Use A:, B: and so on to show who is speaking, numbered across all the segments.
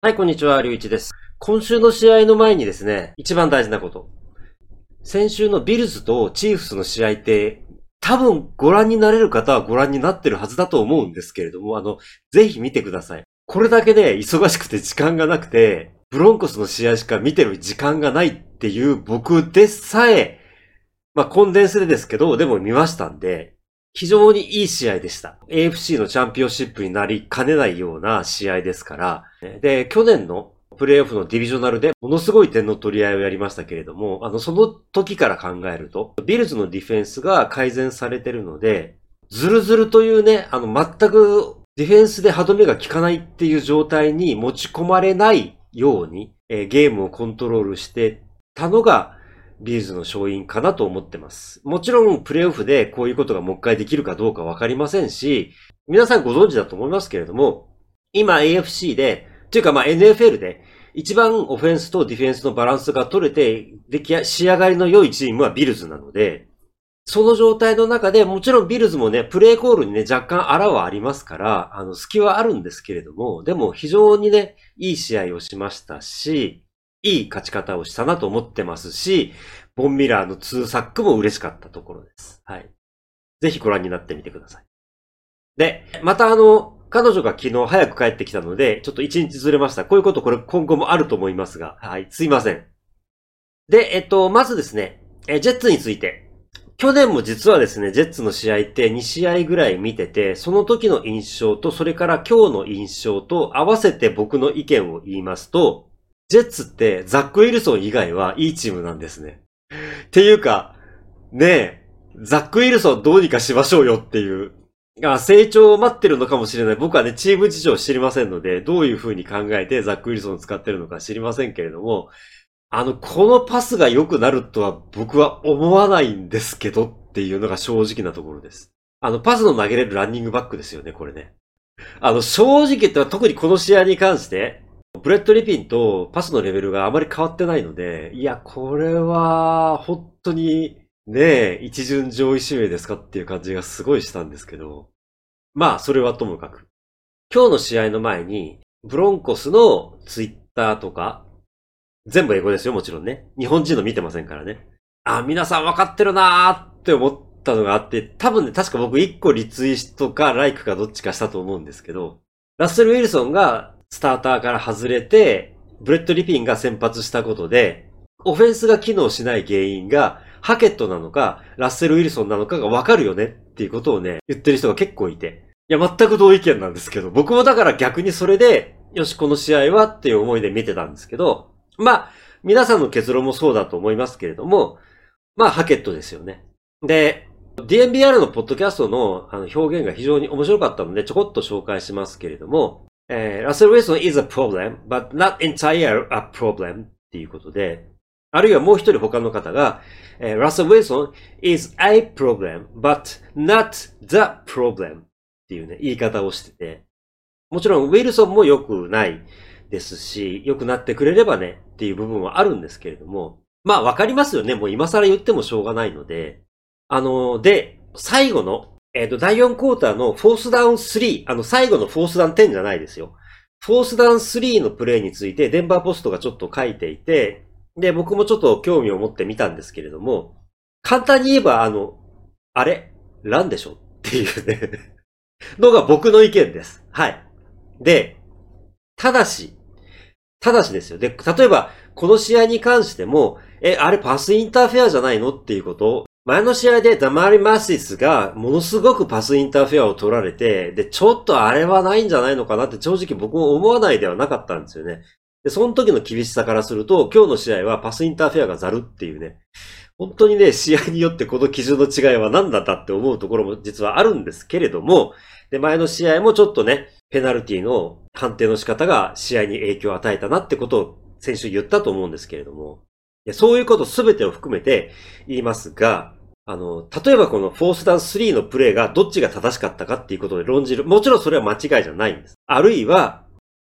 A: はい、こんにちは、りゅういちです。今週の試合の前にですね、一番大事なこと。先週のビルズとチーフスの試合って、多分ご覧になれる方はご覧になってるはずだと思うんですけれども、あの、ぜひ見てください。これだけで忙しくて時間がなくて、ブロンコスの試合しか見てる時間がないっていう僕でさえ、まあ、コンデンスでですけど、でも見ましたんで、非常にいい試合でした。AFC のチャンピオンシップになりかねないような試合ですから。で、去年のプレイオフのディビジョナルでものすごい点の取り合いをやりましたけれども、あの、その時から考えると、ビルズのディフェンスが改善されてるので、ズルズルというね、あの、全くディフェンスで歯止めが効かないっていう状態に持ち込まれないように、えーゲームをコントロールしてたのが、ビルズの勝因かなと思ってます。もちろん、プレイオフでこういうことがもう一回できるかどうかわかりませんし、皆さんご存知だと思いますけれども、今 AFC で、というかまあ NFL で、一番オフェンスとディフェンスのバランスが取れて、出来仕上がりの良いチームはビルズなので、その状態の中で、もちろんビルズもね、プレイコールにね、若干荒はありますから、あの、隙はあるんですけれども、でも非常にね、いい試合をしましたし、いい勝ち方をしたなと思ってますし、ボンミラーの2サックも嬉しかったところです。はい。ぜひご覧になってみてください。で、またあの、彼女が昨日早く帰ってきたので、ちょっと一日ずれました。こういうことこれ今後もあると思いますが、はい、すいません。で、えっと、まずですね、えジェッツについて。去年も実はですね、ジェッツの試合って2試合ぐらい見てて、その時の印象と、それから今日の印象と合わせて僕の意見を言いますと、ジェッツってザック・ウィルソン以外はいいチームなんですね。っていうか、ねえ、ザック・ウィルソンどうにかしましょうよっていう。あ成長を待ってるのかもしれない。僕はね、チーム事情を知りませんので、どういう風に考えてザック・ウィルソンを使ってるのか知りませんけれども、あの、このパスが良くなるとは僕は思わないんですけどっていうのが正直なところです。あの、パスの投げれるランニングバックですよね、これね。あの、正直言ったら特にこの試合に関して、ブレット・リピンとパスのレベルがあまり変わってないので、いや、これは、本当に、ねえ、一巡上位指名ですかっていう感じがすごいしたんですけど。まあ、それはともかく。今日の試合の前に、ブロンコスのツイッターとか、全部英語ですよ、もちろんね。日本人の見てませんからね。あ、皆さん分かってるなーって思ったのがあって、多分ね、確か僕1個リツイートかライクかどっちかしたと思うんですけど、ラッセル・ウィルソンがスターターから外れて、ブレット・リピンが先発したことで、オフェンスが機能しない原因が、ハケットなのか、ラッセル・ウィルソンなのかがわかるよねっていうことをね、言ってる人が結構いて。いや、全く同意見なんですけど、僕もだから逆にそれで、よし、この試合はっていう思いで見てたんですけど、まあ、皆さんの結論もそうだと思いますけれども、まあ、ハケットですよね。で、DNBR のポッドキャストのあの表現が非常に面白かったので、ちょこっと紹介しますけれども、えー、ラッセル・ウィルソン is a problem, but not entire a problem っていうことで、あるいはもう一人他の方が、えー、ラッセル・ウィルソン is a problem, but not the problem っていうね、言い方をしてて、もちろんウィルソンも良くないですし、良くなってくれればねっていう部分はあるんですけれども、まあわかりますよね。もう今更言ってもしょうがないので、あの、で、最後の、えっ、と、第4クォーターのフォースダウン3、あの、最後のフォースダウン10じゃないですよ。フォースダウン3のプレイについて、デンバーポストがちょっと書いていて、で、僕もちょっと興味を持ってみたんですけれども、簡単に言えば、あの、あれ？ランでしょっていうね、のが僕の意見です。はい。で、ただし、ただしですよ。で、例えば、この試合に関しても、え、あれパスインターフェアじゃないの？っていうこと、前の試合でダマリ・マシスがものすごくパスインターフェアを取られて、で、ちょっとあれはないんじゃないのかなって正直僕も思わないではなかったんですよね。で、その時の厳しさからすると、今日の試合はパスインターフェアがザルっていうね、本当にね、試合によってこの基準の違いは何なんだって思うところも実はあるんですけれども、で、前の試合もちょっとね、ペナルティの判定の仕方が試合に影響を与えたなってことを先週言ったと思うんですけれども、そういうことすべてを含めて言いますが、あの、例えばこのフォースダウン3のプレーがどっちが正しかったかっていうことで論じる。もちろんそれは間違いじゃないんです。あるいは、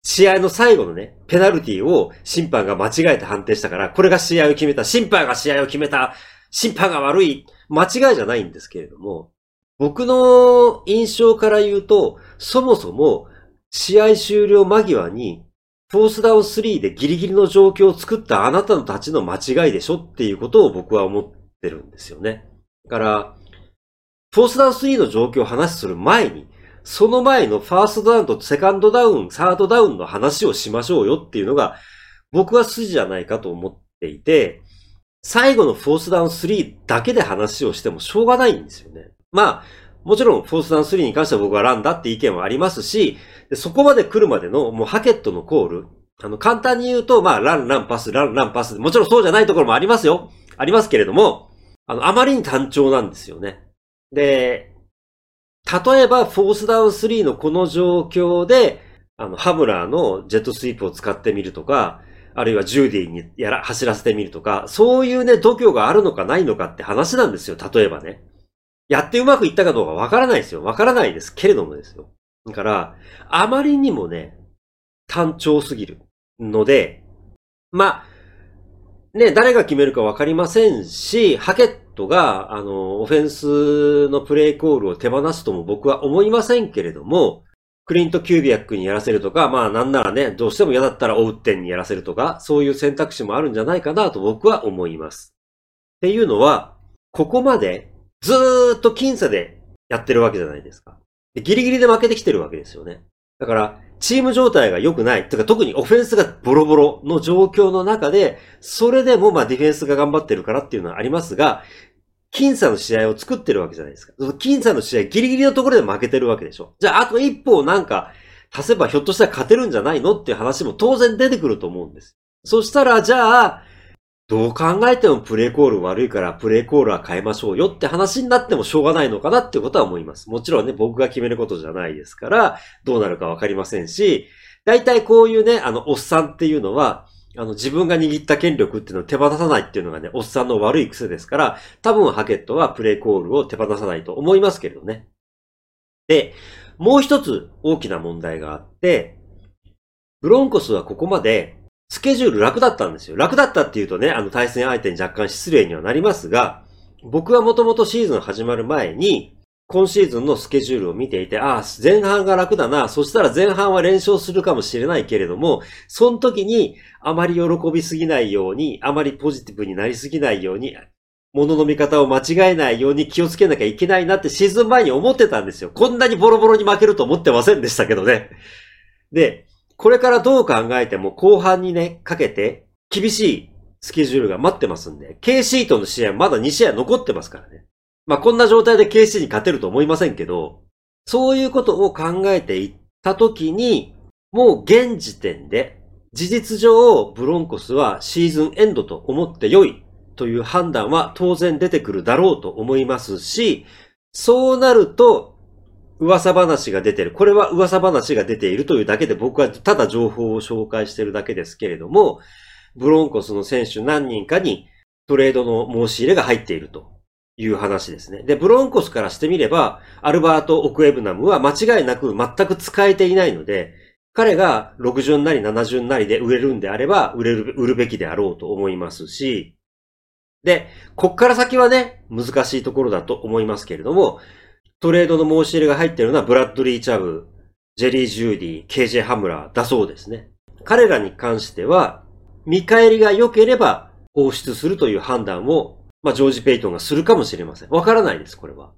A: 試合の最後のね、ペナルティを審判が間違えて判定したから、これが試合を決めた、審判が試合を決めた、審判が悪い、間違いじゃないんですけれども、僕の印象から言うと、そもそも試合終了間際に、フォースダウン3でギリギリの状況を作ったあなたのたちの間違いでしょっていうことを僕は思ってるんですよね。だから、フォースダウン3の状況を話する前に、その前のファーストダウンとセカンドダウン、サードダウンの話をしましょうよっていうのが、僕は筋じゃないかと思っていて、最後のフォースダウン3だけで話をしてもしょうがないんですよね。まあ、もちろんフォースダウン3に関しては僕はランだって意見はありますし、そこまで来るまでのもうハケットのコール、あの、簡単に言うと、まあ、ラン、ラン、パス、ラン、ラン、パス。もちろんそうじゃないところもありますよ。ありますけれども、あの、あまりに単調なんですよね。で、例えば、フォースダウン3のこの状況で、あの、ハムラーのジェットスイープを使ってみるとか、あるいはジューディにやら、走らせてみるとか、そういうね、度胸があるのかないのかって話なんですよ、例えばね。やってうまくいったかどうかわからないですよ。わからないですけれどもですよ。だから、あまりにもね、単調すぎるので、まあ、ね、誰が決めるかわかりませんし、ハケットが、あの、オフェンスのプレイコールを手放すとも僕は思いませんけれども、クリント・キュービアックにやらせるとか、まあなんならね、どうしても嫌だったらオウッテンにやらせるとか、そういう選択肢もあるんじゃないかなと僕は思います。っていうのは、ここまでずーっと僅差でやってるわけじゃないですか。ギリギリで負けてきてるわけですよね。だから、チーム状態が良くない。とか特にオフェンスがボロボロの状況の中で、それでもまあディフェンスが頑張ってるからっていうのはありますが、僅差の試合を作ってるわけじゃないですか。僅差の試合ギリギリのところで負けてるわけでしょ。じゃああと一歩なんか足せばひょっとしたら勝てるんじゃないのっていう話も当然出てくると思うんです。そしたらじゃあ、どう考えてもプレイコール悪いからプレイコールは変えましょうよって話になってもしょうがないのかなってことは思います。もちろんね、僕が決めることじゃないですから、どうなるかわかりませんし、大体こういうね、あの、おっさんっていうのは、あの、自分が握った権力っていうのを手放さないっていうのがね、おっさんの悪い癖ですから、多分ハケットはプレイコールを手放さないと思いますけれどね。で、もう一つ大きな問題があって、ブロンコスはここまでスケジュール楽だったんですよ。楽だったっていうとね、あの対戦相手に若干失礼にはなりますが、僕はもともとシーズン始まる前に、今シーズンのスケジュールを見ていて、ああ、前半が楽だな。そしたら前半は連勝するかもしれないけれども、その時にあまり喜びすぎないように、あまりポジティブになりすぎないように、物の見方を間違えないように気をつけなきゃいけないなってシーズン前に思ってたんですよ。こんなにボロボロに負けると思ってませんでしたけどね。で、これからどう考えても後半にね、かけて厳しいスケジュールが待ってますんで、K シートの試合まだ2試合残ってますからね。まあこんな状態で KC に勝てると思いませんけど、そういうことを考えていったときに、もう現時点で事実上ブロンコスはシーズンエンドと思って良いという判断は当然出てくるだろうと思いますし、そうなると噂話が出てる。これは噂話が出ているというだけで僕はただ情報を紹介してるだけですけれども、ブロンコスの選手何人かにトレードの申し入れが入っているという話ですね。で、ブロンコスからしてみれば、アルバート・オクエブナムは間違いなく全く使えていないので、彼が60なり70なりで売れるんであれば、売れる、売るべきであろうと思いますし、で、こっから先はね、難しいところだと思いますけれども、トレードの申し入れが入っているのはブラッドリー・チャブ、ジェリー・ジューディ、KJ ハムラーだそうですね。彼らに関しては、見返りが良ければ放出するという判断を、まあ、ジョージ・ペイトンがするかもしれません。わからないです、これは。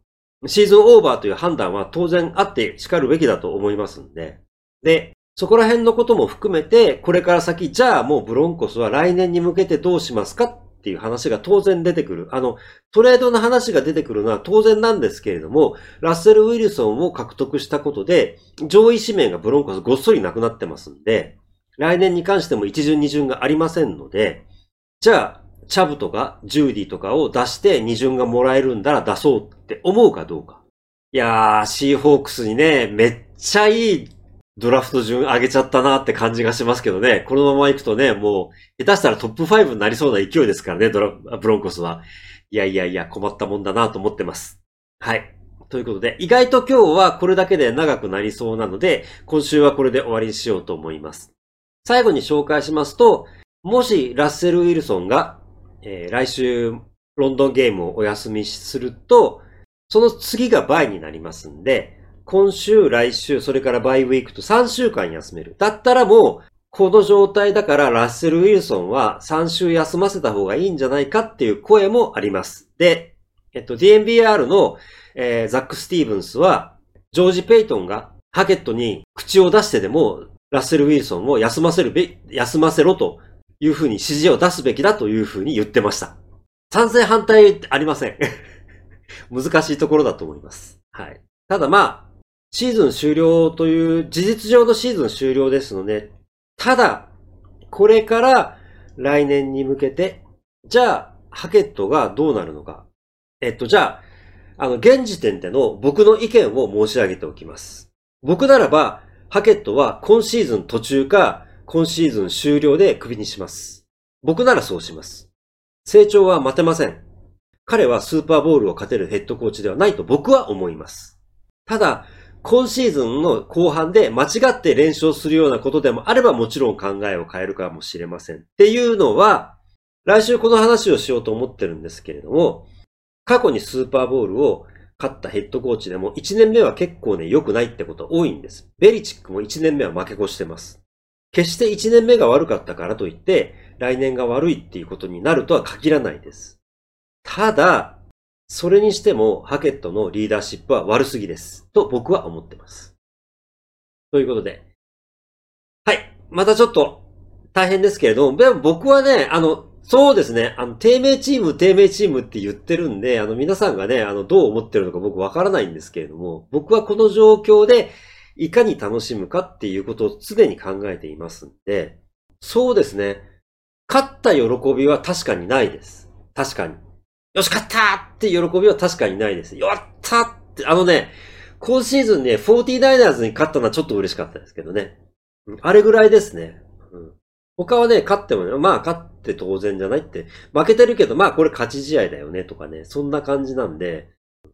A: シーズンオーバーという判断は当然あって叱るべきだと思いますんで。で、そこら辺のことも含めて、これから先、じゃあもうブロンコスは来年に向けてどうしますかっていう話が当然出てくる。あの、トレードの話が出てくるのは当然なんですけれども、ラッセル・ウィルソンを獲得したことで、上位指名がブロンコスごっそりなくなってますんで、来年に関しても一巡二巡がありませんので、じゃあ、チャブとかジューディとかを出して二巡がもらえるんだら出そうって思うかどうか。いやー、シーホークスにね、めっちゃいいドラフト順上げちゃったなって感じがしますけどね。このまま行くとね、もう、下手したらトップ5になりそうな勢いですからね、ドラ、ブロンコスは。いやいやいや、困ったもんだなと思ってます。はい。ということで、意外と今日はこれだけで長くなりそうなので、今週はこれで終わりにしようと思います。最後に紹介しますと、もしラッセル・ウィルソンが、えー、来週ロンドンゲームをお休みすると、その次が倍になりますんで、今週、来週、それからバイウィークと3週間休める。だったらもう、この状態だからラッセル・ウィルソンは3週休ませた方がいいんじゃないかっていう声もあります。で、えっと、DNBR の、えー、ザック・スティーブンスは、ジョージ・ペイトンがハケットに口を出してでも、ラッセル・ウィルソンを休ませるべ、休ませろというふうに指示を出すべきだというふうに言ってました。賛成反対ありません。難しいところだと思います。はい。ただまあ、シーズン終了という事実上のシーズン終了ですので、ただ、これから来年に向けて、じゃあ、ハケットがどうなるのか。えっと、じゃあ、あの、現時点での僕の意見を申し上げておきます。僕ならば、ハケットは今シーズン途中か、今シーズン終了でクビにします。僕ならそうします。成長は待てません。彼はスーパーボールを勝てるヘッドコーチではないと僕は思います。ただ、今シーズンの後半で間違って連勝するようなことでもあればもちろん考えを変えるかもしれません。っていうのは、来週この話をしようと思ってるんですけれども、過去にスーパーボールを勝ったヘッドコーチでも1年目は結構ね、良くないってこと多いんです。ベリチックも1年目は負け越してます。決して1年目が悪かったからといって、来年が悪いっていうことになるとは限らないです。ただ、それにしても、ハケットのリーダーシップは悪すぎです。と僕は思ってます。ということで。はい。またちょっと大変ですけれども、でも僕はね、あの、そうですね。あの、低迷チーム、低迷チームって言ってるんで、あの、皆さんがね、あの、どう思ってるのか僕わからないんですけれども、僕はこの状況で、いかに楽しむかっていうことを常に考えていますんで、そうですね。勝った喜びは確かにないです。確かに。よし、勝ったって喜びは確かにないです。やったって、あのね、今シーズンね、49ers に勝ったのはちょっと嬉しかったですけどね。あれぐらいですね。うん、他はね、勝ってもね、まあ勝って当然じゃないって、負けてるけど、まあこれ勝ち試合だよねとかね、そんな感じなんで、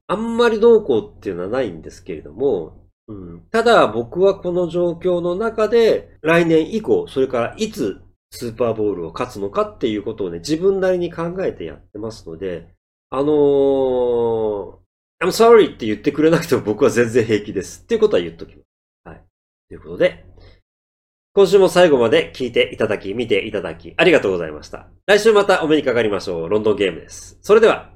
A: あんまりどうこうっていうのはないんですけれども、うん、ただ僕はこの状況の中で来年以降、それからいつスーパーボールを勝つのかっていうことをね、自分なりに考えてやってますので、あのー、I'm sorry って言ってくれなくても僕は全然平気です。っていうことは言っときます。はい。ということで、今週も最後まで聞いていただき、見ていただき、ありがとうございました。来週またお目にかかりましょう。ロンドンゲームです。それでは、